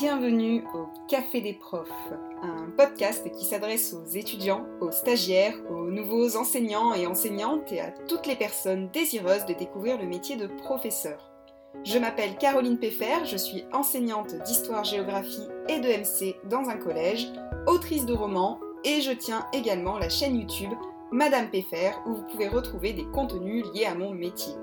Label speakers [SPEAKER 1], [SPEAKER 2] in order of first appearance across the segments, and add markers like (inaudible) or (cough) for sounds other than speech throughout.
[SPEAKER 1] Bienvenue au Café des profs, un podcast qui s'adresse aux étudiants, aux stagiaires, aux nouveaux enseignants et enseignantes et à toutes les personnes désireuses de découvrir le métier de professeur. Je m'appelle Caroline Peffer, je suis enseignante d'histoire-géographie et de MC dans un collège, autrice de romans et je tiens également la chaîne YouTube Madame Peffer où vous pouvez retrouver des contenus liés à mon métier.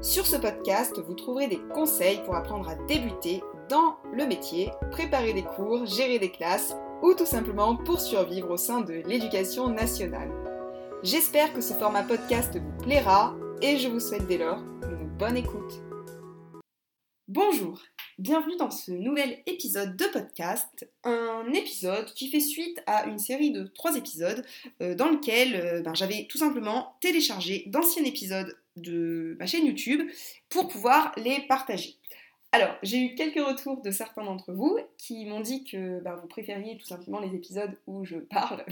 [SPEAKER 1] Sur ce podcast, vous trouverez des conseils pour apprendre à débuter dans le métier, préparer des cours, gérer des classes ou tout simplement pour survivre au sein de l'éducation nationale. J'espère que ce format podcast vous plaira et je vous souhaite dès lors une bonne écoute. Bonjour, bienvenue dans ce nouvel épisode de podcast, un épisode qui fait suite à une série de trois épisodes euh, dans lequel euh, ben, j'avais tout simplement téléchargé d'anciens épisodes de ma chaîne YouTube pour pouvoir les partager. Alors, j'ai eu quelques retours de certains d'entre vous qui m'ont dit que bah, vous préfériez tout simplement les épisodes où je parle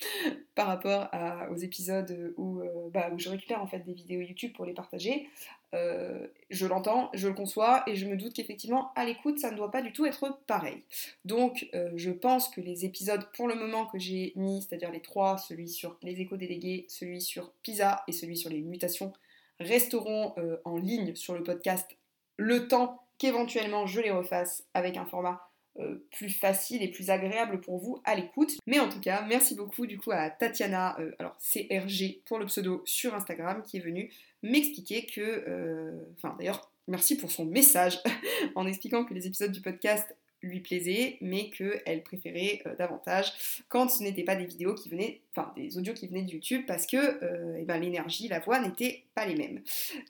[SPEAKER 1] (laughs) par rapport aux épisodes où, euh, bah, où, je récupère en fait des vidéos YouTube pour les partager. Euh, je l'entends, je le conçois et je me doute qu'effectivement à l'écoute ça ne doit pas du tout être pareil. Donc euh, je pense que les épisodes pour le moment que j'ai mis, c'est-à-dire les trois, celui sur les échos délégués, celui sur PISA et celui sur les mutations, resteront en ligne sur le podcast le temps qu'éventuellement je les refasse avec un format euh, plus facile et plus agréable pour vous à l'écoute. Mais en tout cas, merci beaucoup du coup à Tatiana, euh, alors CRG pour le pseudo sur Instagram, qui est venue m'expliquer que, euh, enfin d'ailleurs, merci pour son message (laughs) en expliquant que les épisodes du podcast lui plaisait, mais qu'elle préférait euh, davantage quand ce n'était pas des vidéos qui venaient, enfin des audios qui venaient de YouTube, parce que euh, eh ben, l'énergie, la voix n'étaient pas les mêmes.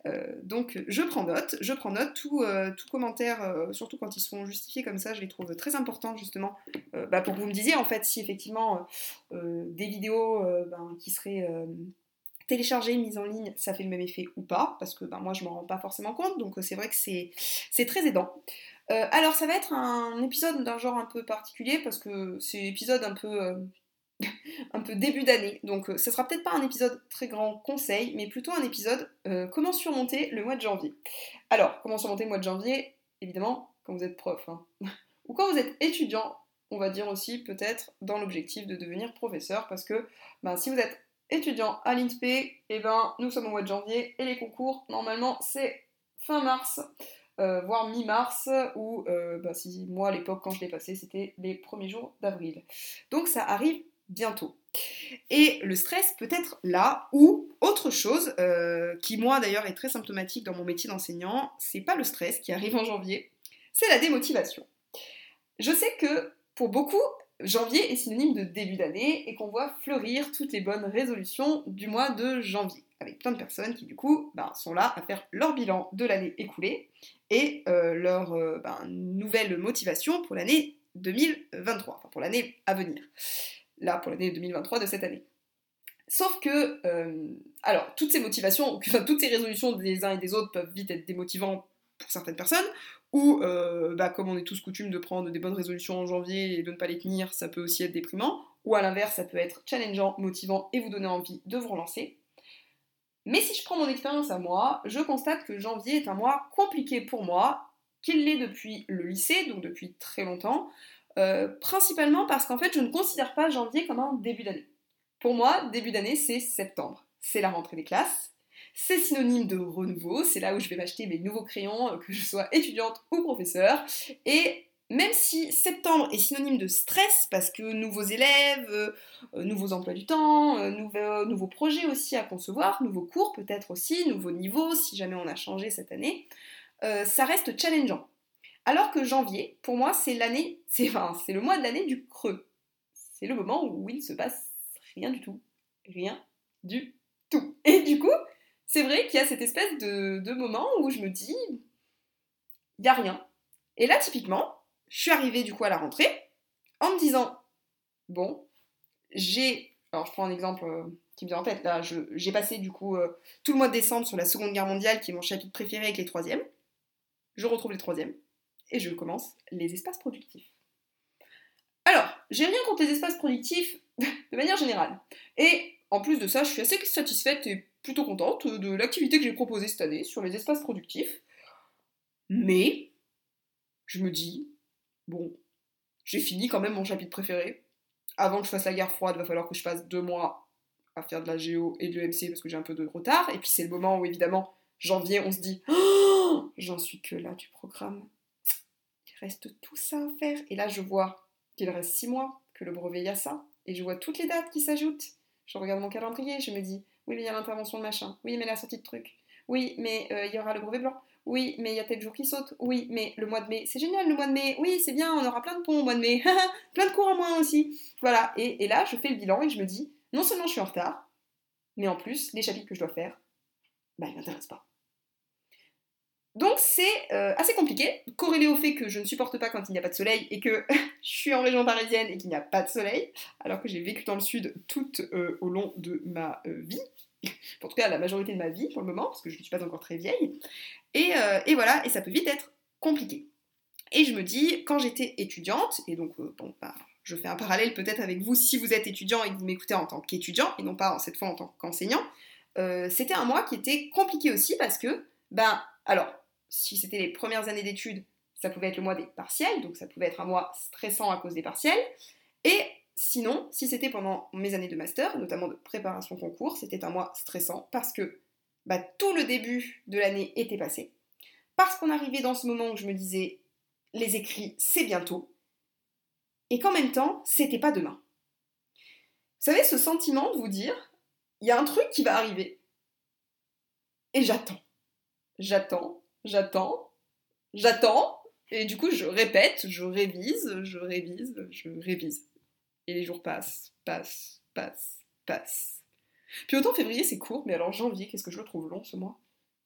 [SPEAKER 1] Euh, donc je prends note, je prends note, tout, tout commentaire, surtout quand ils sont justifiés comme ça, je les trouve très importants justement, bah, pour que vous me disiez en fait si effectivement des vidéos ben, qui seraient téléchargées, mises en ligne, ça fait le même effet ou pas, parce que ben, moi je m'en rends pas forcément compte, donc c'est vrai que c'est très aidant. Euh, alors ça va être un épisode d'un genre un peu particulier parce que c'est épisode un peu, euh, (laughs) un peu début d'année. Donc euh, ce sera peut-être pas un épisode très grand conseil, mais plutôt un épisode comment surmonter le mois de janvier. Alors comment surmonter le mois de janvier? Évidemment quand vous êtes prof hein. (laughs) ou quand vous êtes étudiant. On va dire aussi peut-être dans l'objectif de devenir professeur parce que ben, si vous êtes étudiant à l'INSPE, eh ben, nous sommes au mois de janvier et les concours normalement c'est fin mars. Euh, voire mi-mars, ou euh, bah, si moi l'époque quand je l'ai passé, c'était les premiers jours d'avril. Donc ça arrive bientôt. Et le stress peut être là, ou autre chose, euh, qui moi d'ailleurs est très symptomatique dans mon métier d'enseignant, c'est pas le stress qui arrive en janvier, c'est la démotivation. Je sais que pour beaucoup, janvier est synonyme de début d'année et qu'on voit fleurir toutes les bonnes résolutions du mois de janvier, avec plein de personnes qui du coup bah, sont là à faire leur bilan de l'année écoulée et euh, leur euh, ben, nouvelle motivation pour l'année 2023, enfin pour l'année à venir. Là, pour l'année 2023 de cette année. Sauf que, euh, alors, toutes ces motivations, (laughs) enfin, toutes ces résolutions des uns et des autres peuvent vite être démotivantes pour certaines personnes, ou, bah, comme on est tous coutumes de prendre des bonnes résolutions en janvier et de ne pas les tenir, ça peut aussi être déprimant, ou à l'inverse, ça peut être challengeant, motivant et vous donner envie de vous relancer. Mais si je prends mon expérience à moi, je constate que janvier est un mois compliqué pour moi, qu'il l'est depuis le lycée, donc depuis très longtemps, euh, principalement parce qu'en fait je ne considère pas janvier comme un début d'année. Pour moi, début d'année c'est septembre. C'est la rentrée des classes, c'est synonyme de renouveau, c'est là où je vais m'acheter mes nouveaux crayons, que je sois étudiante ou professeur, et même si septembre est synonyme de stress, parce que nouveaux élèves, euh, euh, nouveaux emplois du temps, euh, nouveaux, projets aussi à concevoir, nouveaux cours peut-être aussi, nouveaux niveaux si jamais on a changé cette année, ça reste challengeant. Alors que janvier, pour moi, c'est l'année, c'est le mois de l'année du creux. C'est le moment où il ne se passe rien du tout. Rien du tout. Et du coup, c'est vrai qu'il y a cette espèce de moment où je me dis, il n'y a rien. Et là, typiquement, je suis arrivée du coup à la rentrée en me disant bon, j'ai. Alors je prends un exemple euh, qui me vient en tête là, j'ai passé du coup euh, tout le mois de décembre sur la Seconde Guerre mondiale qui est mon chapitre préféré avec les troisièmes. Je retrouve les troisièmes et je commence les espaces productifs. Alors, j'ai rien contre les espaces productifs (laughs) de manière générale. Et en plus de ça, je suis assez satisfaite et plutôt contente de l'activité que j'ai proposée cette année sur les espaces productifs. Mais je me dis, bon, j'ai fini quand même mon chapitre préféré. Avant que je fasse la guerre froide, va falloir que je fasse deux mois à faire de la géo et de l'EMC parce que j'ai un peu de retard. Et puis c'est le moment où évidemment, janvier, on se dit oh, j'en suis que là du programme. Il reste tout ça à faire. Et là, je vois qu'il reste six mois, que le brevet y a ça. Et je vois toutes les dates qui s'ajoutent. Je regarde mon calendrier, je me dis oui, mais il y a l'intervention de machin. Oui, mais la sortie de truc. Oui, mais euh, il y aura le brevet blanc. Oui, mais il y a tel jour qui saute. Oui, mais le mois de mai, c'est génial le mois de mai. Oui, c'est bien, on aura plein de ponts au mois de mai. (laughs) plein de cours en moins aussi. Voilà, et, là, je fais le bilan et je me dis, non seulement je suis en retard, mais en plus, les chapitres que je dois faire, bah, ils m'intéressent pas. Donc c'est euh, assez compliqué, corrélé au fait que je ne supporte pas quand il n'y a pas de soleil et que (laughs) je suis en région parisienne et qu'il n'y a pas de soleil, alors que j'ai vécu dans le sud tout euh, au long de ma euh, vie, en tout cas la majorité de ma vie pour le moment, parce que je ne suis pas encore très vieille. Euh, et, voilà, et ça peut vite être compliqué. Et je me dis, quand j'étais étudiante, et donc, euh, bon, bah, je fais un parallèle peut-être avec vous si vous êtes étudiant et que vous m'écoutez en tant qu'étudiant, et non pas cette fois en tant qu'enseignant, euh, c'était un mois qui était compliqué aussi parce que, ben, alors, si c'était les premières années d'études, ça pouvait être le mois des partiels, donc ça pouvait être un mois stressant à cause des partiels. Et sinon, si c'était pendant mes années de master, notamment de préparation concours, c'était un mois stressant parce que bah, tout le début de l'année était passé. Parce qu'on arrivait dans ce moment où je me disais, les écrits, c'est bientôt. Et qu'en même temps, c'était pas demain. Vous savez, ce sentiment de vous dire, il y a un truc qui va arriver. Et j'attends. J'attends, j'attends, j'attends. Et du coup, je répète, je révise, je révise, je révise. Les jours passent, passent, passent, passent. Puis autant février c'est court, mais alors janvier, qu'est-ce que je le trouve long ce mois?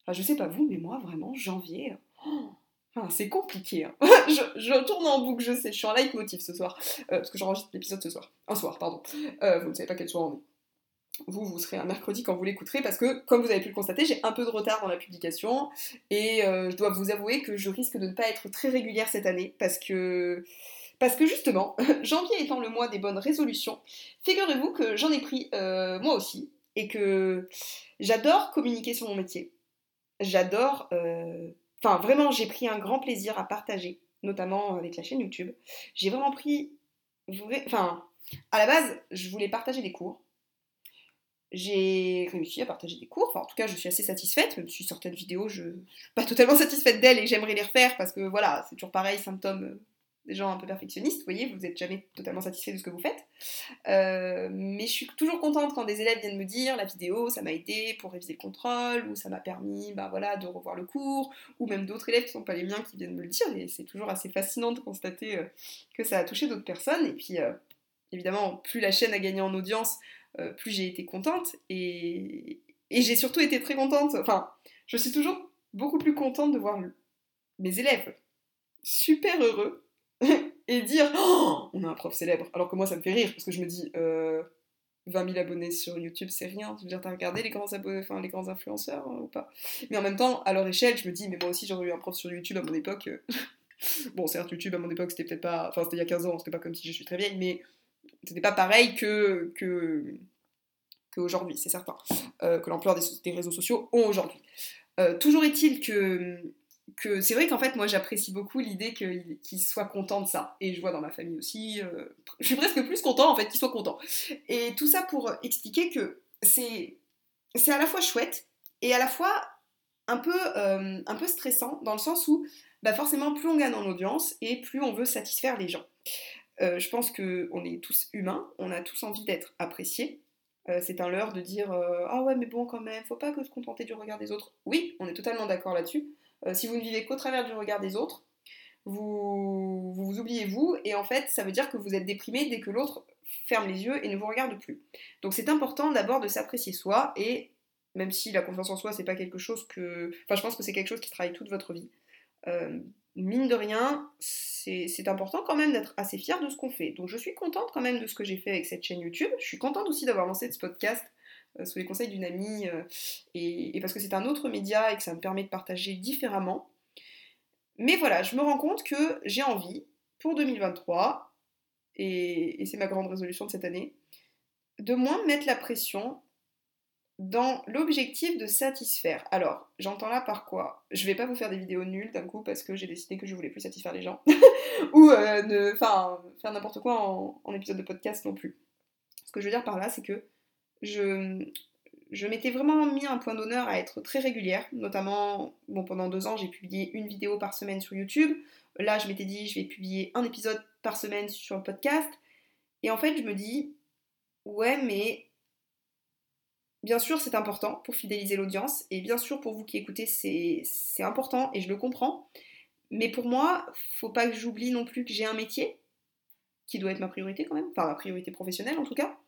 [SPEAKER 1] Enfin, je sais pas vous, mais moi vraiment, janvier. Oh, enfin, c'est compliqué. Hein. (laughs) je, tourne en boucle, je sais, je suis en leitmotiv ce soir. Euh, parce que j'enregistre l'épisode ce soir. Un soir, pardon. Euh, vous ne savez pas quel soir on est. Vous, vous serez un mercredi quand vous l'écouterez parce que, comme vous avez pu le constater, j'ai un peu de retard dans la publication et euh, je dois vous avouer que je risque de ne pas être très régulière cette année parce que parce que justement, (laughs) janvier étant le mois des bonnes résolutions, figurez-vous que j'en ai pris moi aussi, et que j'adore communiquer sur mon métier. J'adore... Euh, enfin, vraiment, j'ai pris un grand plaisir à partager, notamment avec la chaîne YouTube. J'ai vraiment pris... Enfin, à la base, je voulais partager des cours. J'ai réussi à partager des cours, enfin en tout cas je suis assez satisfaite, même si certaines vidéos je, pas totalement satisfaite d'elles et j'aimerais les refaire parce que voilà, c'est toujours pareil, symptôme des gens un peu perfectionnistes, vous voyez, vous n'êtes jamais totalement satisfait de ce que vous faites. Euh, mais je suis toujours contente quand des élèves viennent me dire la vidéo, ça m'a aidé pour réviser le contrôle, ou ça m'a permis bah, voilà, de revoir le cours, ou même d'autres élèves qui ne sont pas les miens qui viennent me le dire, et c'est toujours assez fascinant de constater euh, que ça a touché d'autres personnes. Et puis, euh, évidemment, plus la chaîne a gagné en audience, plus j'ai été contente, et, et j'ai surtout été très contente, enfin, je suis toujours beaucoup plus contente de voir mes élèves super heureux et dire oh, on a un prof célèbre. Alors que moi, ça me fait rire parce que je me dis euh, 20 000 abonnés sur YouTube, c'est rien. Tu veux dire, t'as regardé les grands, abonnés, enfin, les grands influenceurs hein, ou pas? Mais en même temps, à leur échelle, je me dis mais moi aussi, j'aurais eu un prof sur YouTube à mon époque. (laughs) bon, certes, YouTube à mon époque, c'était peut-être pas. Enfin, c'était il y a 15 ans, c'était pas comme si je suis très vieille, mais c'était pas pareil que. que qu'aujourd'hui, c'est certain, euh, que l'ampleur des, réseaux sociaux ont aujourd'hui. Euh, toujours est-il que que c'est vrai qu'en fait, moi, j'apprécie beaucoup l'idée qu'il soit content de ça. Et je vois dans ma famille aussi, euh, je suis presque plus content en fait qu'il soit content. Et tout ça pour expliquer que c'est à la fois chouette et à la fois un peu, euh, un peu stressant dans le sens où bah forcément plus on gagne en audience et plus on veut satisfaire les gens. Euh, je pense qu'on est tous humains, on a tous envie d'être appréciés. c'est un leurre de dire ah ouais mais bon quand même, faut pas se contenter du regard des autres. Oui, on est totalement d'accord là-dessus. Euh, si vous ne vivez qu'au travers du regard des autres, vous, vous oubliez vous, et en fait, ça veut dire que vous êtes déprimé dès que l'autre ferme les yeux et ne vous regarde plus. Donc c'est important d'abord de s'apprécier soi, et même si la confiance en soi, c'est pas quelque chose que. Enfin, je pense que c'est quelque chose qui travaille toute votre vie. Euh, mine de rien, c'est important quand même d'être assez fier de ce qu'on fait. Donc je suis contente quand même de ce que j'ai fait avec cette chaîne YouTube. Je suis contente aussi d'avoir lancé ce podcast sous les conseils d'une amie, euh, et, parce que c'est un autre média et que ça me permet de partager différemment. Mais voilà, je me rends compte que j'ai envie, pour 2023, et, c'est ma grande résolution de cette année, de moins mettre la pression dans l'objectif de satisfaire. Alors, j'entends là par quoi? Je vais pas vous faire des vidéos nulles d'un coup parce que j'ai décidé que je voulais plus satisfaire les gens. (laughs) Ou euh, faire n'importe quoi en, épisode de podcast non plus. Ce que je veux dire par là, c'est que je, m'étais vraiment mis un point d'honneur à être très régulière, notamment, pendant deux ans, j'ai publié une vidéo par semaine sur YouTube. Là, je m'étais dit, je vais publier un épisode par semaine sur le podcast. Et en fait, je me dis, ouais, mais bien sûr, c'est important pour fidéliser l'audience. Et bien sûr, pour vous qui écoutez, c'est important et je le comprends. Mais pour moi, faut pas que j'oublie non plus que j'ai un métier qui doit être ma priorité quand même, enfin ma priorité professionnelle en tout cas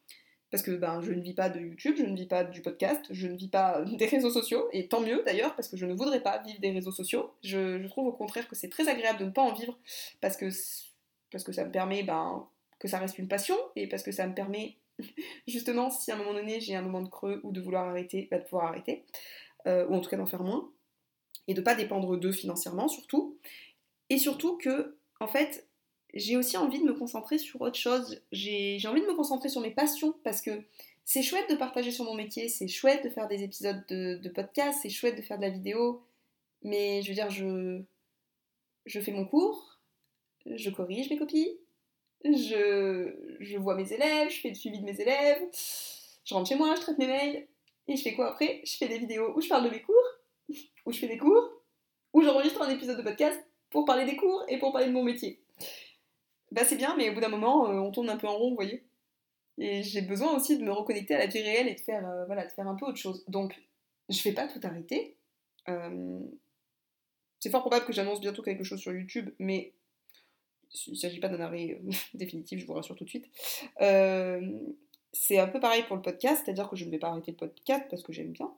[SPEAKER 1] parce que ben, je ne vis pas de YouTube, je ne vis pas du podcast, je ne vis pas (laughs) des réseaux sociaux, et tant mieux d'ailleurs, parce que je ne voudrais pas vivre des réseaux sociaux. Je, trouve au contraire que c'est très agréable de ne pas en vivre, parce que, parce que ça me permet ben, que ça reste une passion, et parce que ça me permet, (laughs) justement, si à un moment donné j'ai un moment de creux ou de vouloir arrêter, bah, de pouvoir arrêter, euh, ou en tout cas d'en faire moins, et de ne pas dépendre d'eux financièrement surtout, et surtout que, en fait, j'ai aussi envie de me concentrer sur autre chose. J'ai envie de me concentrer sur mes passions parce que c'est chouette de partager sur mon métier, c'est chouette de faire des épisodes de, podcast, c'est chouette de faire de la vidéo, mais je veux dire, je, je fais mon cours, je corrige mes copies, je, je vois mes élèves, je fais le suivi de mes élèves, je rentre chez moi, je traite mes mails, et je fais quoi après? Je fais des vidéos où je parle de mes cours, où je fais des cours, où j'enregistre un épisode de podcast pour parler des cours et pour parler de mon métier bah c'est bien, mais au bout d'un moment, euh, on tourne un peu en rond, vous voyez. Et j'ai besoin aussi de me reconnecter à la vie réelle et de faire, euh, voilà, de faire un peu autre chose. Donc, je vais pas tout arrêter. Euh, c'est fort probable que j'annonce bientôt quelque chose sur YouTube, mais il ne s'agit pas d'un arrêt (laughs) définitif, je vous rassure tout de suite. c'est un peu pareil pour le podcast, c'est-à-dire que je ne vais pas arrêter le podcast parce que j'aime bien.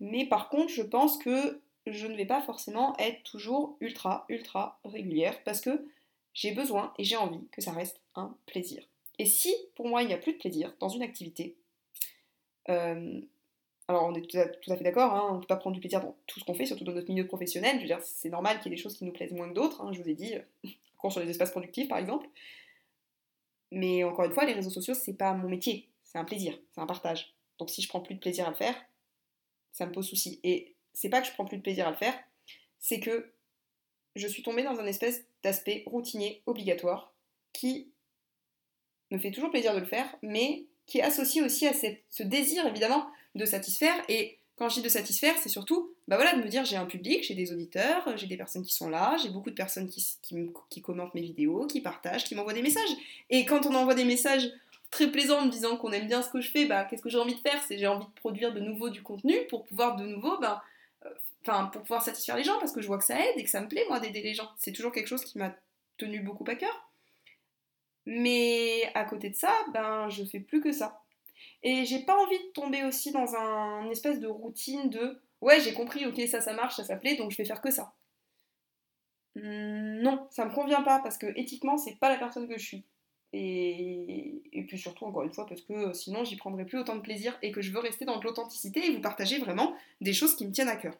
[SPEAKER 1] Mais par contre, je pense que je ne vais pas forcément être toujours ultra, ultra régulière parce que j'ai besoin et j'ai envie que ça reste un plaisir. Et si pour moi il n'y a plus de plaisir dans une activité, euh, alors on est tout à, fait d'accord, hein, on ne peut pas prendre du plaisir dans tout ce qu'on fait, surtout dans notre milieu professionnel. Je veux dire, c'est normal qu'il y ait des choses qui nous plaisent moins que d'autres. Hein, je vous ai dit, (laughs) cours sur les espaces productifs par exemple. Mais encore une fois, les réseaux sociaux, c'est pas mon métier, c'est un plaisir, c'est un partage. Donc si je prends plus de plaisir à le faire, ça me pose souci. Et c'est pas que je prends plus de plaisir à le faire, c'est que je suis tombée dans un espèce d'aspect routinier obligatoire qui me fait toujours plaisir de le faire, mais qui est associé aussi à ce désir évidemment de satisfaire. Et quand je dis de satisfaire, c'est surtout bah voilà, de me dire j'ai un public, j'ai des auditeurs, j'ai des personnes qui sont là, j'ai beaucoup de personnes qui, commentent mes vidéos, qui partagent, qui m'envoient des messages. Et quand on envoie des messages très plaisants me disant qu'on aime bien ce que je fais, bah qu'est-ce que j'ai envie de faire? C'est j'ai envie de produire de nouveau du contenu pour pouvoir de nouveau bah, enfin pour pouvoir satisfaire les gens parce que je vois que ça aide et que ça me plaît moi d'aider les gens. C'est toujours quelque chose qui m'a tenu beaucoup à cœur. Mais à côté de ça, ben je fais plus que ça. Et j'ai pas envie de tomber aussi dans un une espèce de routine de ouais, j'ai compris, OK, ça ça marche, ça ça plaît, donc je vais faire que ça. Hmm, non, ça me convient pas parce que éthiquement, c'est pas la personne que je suis. Et, puis surtout, encore une fois, parce que sinon j'y prendrai plus autant de plaisir et que je veux rester dans l'authenticité et vous partager vraiment des choses qui me tiennent à cœur.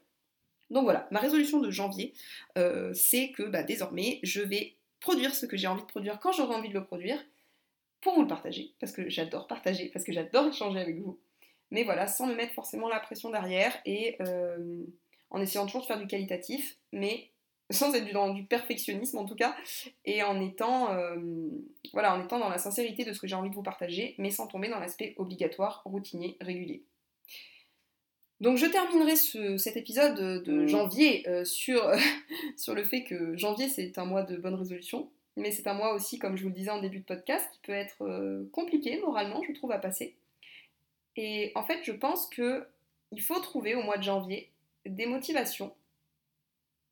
[SPEAKER 1] Donc voilà, ma résolution de janvier, euh, c'est que bah, désormais, je vais produire ce que j'ai envie de produire quand j'aurai envie de le produire, pour vous le partager, parce que j'adore partager, parce que j'adore échanger avec vous. Mais voilà, sans me mettre forcément la pression derrière et euh, en essayant toujours de faire du qualitatif, mais sans être dans du perfectionnisme en tout cas, et en étant, euh, voilà, en étant dans la sincérité de ce que j'ai envie de vous partager, mais sans tomber dans l'aspect obligatoire, routinier, régulier. Donc je terminerai cet épisode de mmh. janvier euh, sur, (laughs) sur le fait que janvier c'est un mois de bonne résolution, mais c'est un mois aussi, comme je vous le disais en début de podcast, qui peut être euh, compliqué moralement, je trouve, à passer. Et en fait, je pense que il faut trouver au mois de janvier des motivations,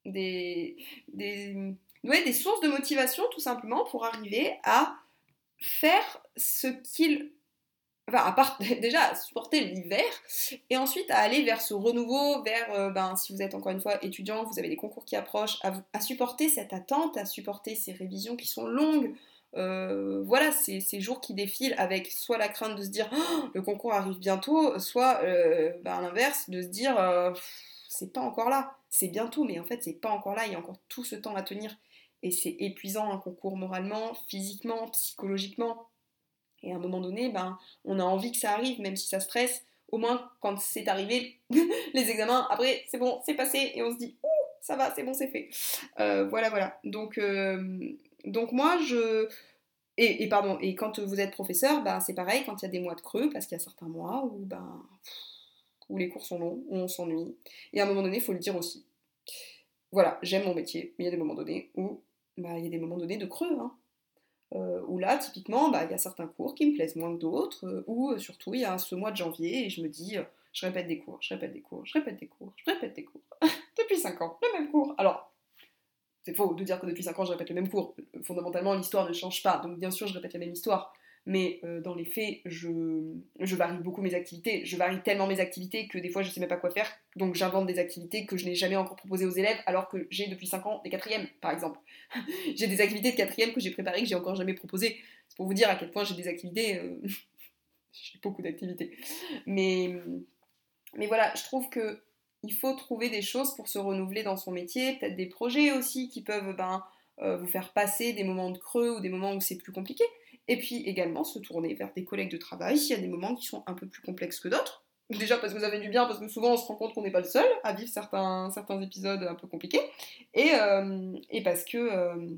[SPEAKER 1] des, des, sources de motivation tout simplement pour arriver à faire ce qu'il enfin, à part (laughs) déjà à supporter l'hiver, et ensuite à aller vers ce renouveau, vers, euh, ben, si vous êtes encore une fois étudiant, vous avez des concours qui approchent, à, supporter cette attente, à supporter ces révisions qui sont longues, euh, voilà, ces, ces, jours qui défilent avec soit la crainte de se dire oh, le concours arrive bientôt, soit euh, ben, à l'inverse, de se dire c'est pas encore là, c'est bientôt, mais en fait c'est pas encore là, il y a encore tout ce temps à tenir. Et c'est épuisant un concours moralement, physiquement, psychologiquement. Et à un moment donné, ben, on a envie que ça arrive, même si ça stresse. au moins quand c'est arrivé, (laughs) les examens, après c'est bon, c'est passé et on se dit ouh, ça va, c'est bon, c'est fait. Euh, voilà, voilà. Donc, euh, donc moi, je. Et, pardon, et quand vous êtes professeur, bah, c'est pareil, quand il y a des mois de creux, parce qu'il y a certains mois où, ben, où les cours sont longs, où on s'ennuie. Et à un moment donné, il faut le dire aussi. Voilà, j'aime mon métier, mais il y a des moments donnés où bah, il y a des moments donnés de creux. Hein. Euh, où là, typiquement, bah, il y a certains cours qui me plaisent moins que d'autres, euh, ou euh, surtout il y a ce mois de janvier et je me dis, je répète des cours, je répète des cours, je répète des cours, je répète des cours. (laughs) depuis 5 ans, le même cours. Alors, c'est faux de dire que depuis 5 ans je répète le même cours. Fondamentalement, l'histoire ne change pas, donc bien sûr je répète la même histoire mais euh, dans les faits, je, varie beaucoup mes activités. Je varie tellement mes activités que des fois, je ne sais même pas quoi faire. Donc, j'invente des activités que je n'ai jamais encore proposées aux élèves, alors que j'ai depuis 5 ans des quatrièmes, par exemple. (laughs) j'ai des activités de quatrième que j'ai préparées, que j'ai encore jamais proposées. C'est pour vous dire à quel point j'ai des activités. Euh, (laughs) j'ai beaucoup d'activités. Mais, voilà, je trouve que il faut trouver des choses pour se renouveler dans son métier, peut-être des projets aussi qui peuvent ben, euh, vous faire passer des moments de creux ou des moments où c'est plus compliqué. Et puis également se tourner vers des collègues de travail s'il y a des moments qui sont un peu plus complexes que d'autres. Déjà parce que vous avez du bien, parce que souvent on se rend compte qu'on n'est pas le seul à vivre certains, épisodes un peu compliqués. Et, euh, parce, que, euh,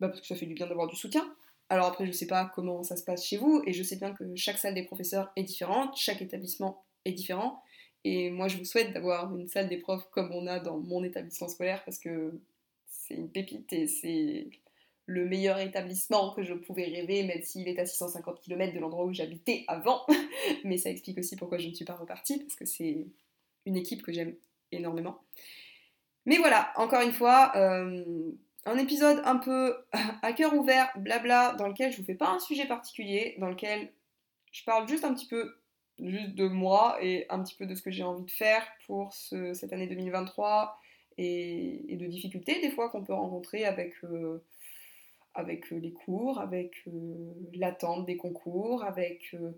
[SPEAKER 1] bah parce que ça fait du bien d'avoir du soutien. Alors après, je sais pas comment ça se passe chez vous, et je sais bien que chaque salle des professeurs est différente, chaque établissement est différent. Et moi, je vous souhaite d'avoir une salle des profs comme on a dans mon établissement scolaire, parce que c'est une pépite et c'est le meilleur établissement que je pouvais rêver, même s'il est à 650 km de l'endroit où j'habitais avant. (laughs) Mais ça explique aussi pourquoi je ne suis pas repartie, parce que c'est une équipe que j'aime énormément. Mais voilà, encore une fois, euh, un épisode un peu (laughs) à cœur ouvert, blabla, dans lequel je vous fais pas un sujet particulier, dans lequel je parle juste un petit peu juste de moi et un petit peu de ce que j'ai envie de faire pour cette année 2023 et, de difficultés des fois qu'on peut rencontrer avec... Euh, avec euh, les cours, avec euh, l'attente des concours, avec... Euh,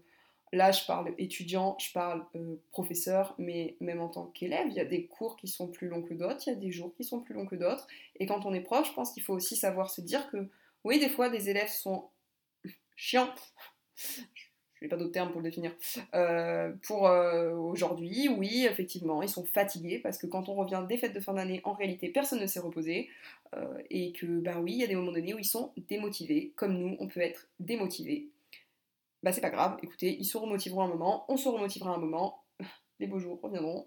[SPEAKER 1] là, je parle étudiant, je parle professeur, mais même en tant qu'élève, il y a des cours qui sont plus longs que d'autres, il y a des jours qui sont plus longs que d'autres. Et quand on est prof, je pense qu'il faut aussi savoir se dire que, oui, des fois, des élèves sont (laughs) chiants, je n'ai pas d'autres termes pour le définir. Pour aujourd'hui, oui, effectivement, ils sont fatigués parce que quand on revient des fêtes de fin d'année, en réalité, personne ne s'est reposé. Euh, et que, ben oui, il y a des moments donnés où ils sont démotivés, comme nous, on peut être démotivés. Bah, c'est pas grave, écoutez, ils se remotiveront un moment, on se remotivera un moment, les beaux jours reviendront.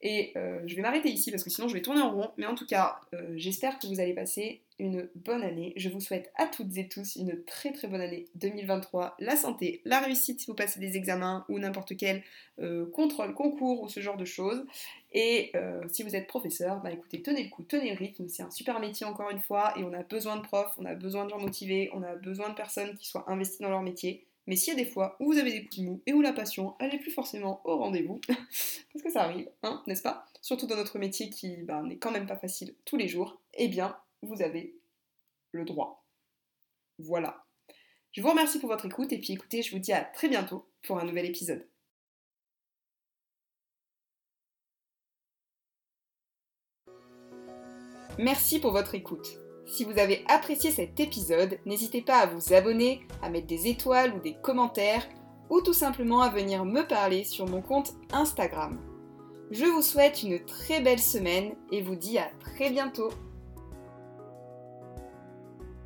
[SPEAKER 1] Et je vais m'arrêter ici parce que sinon je vais tourner en rond. Mais en tout cas, j'espère que vous allez passer une bonne année. Je vous souhaite à toutes et tous une très très bonne année 2023. La santé, la réussite si vous passez des examens ou n'importe quel euh, contrôle, concours ou ce genre de choses. Et euh, si vous êtes professeur, bah écoutez, tenez le coup, tenez le rythme. C'est un super métier encore une fois et on a besoin de profs, on a besoin de gens motivés, on a besoin de personnes qui soient investies dans leur métier. Mais s'il y a des fois où vous avez des coups de mou et où la passion, n'est plus forcément au rendez-vous, (laughs) parce que ça arrive, hein, n'est-ce pas? Surtout dans notre métier qui bah, n'est quand même pas facile tous les jours, eh bien, vous avez le droit. Voilà. Je vous remercie pour votre écoute et puis écoutez, je vous dis à très bientôt pour un nouvel épisode. Merci pour votre écoute. Si vous avez apprécié cet épisode, n'hésitez pas à vous abonner, à mettre des étoiles ou des commentaires, ou tout simplement à venir me parler sur mon compte Instagram. Je vous souhaite une très belle semaine et vous dis à très bientôt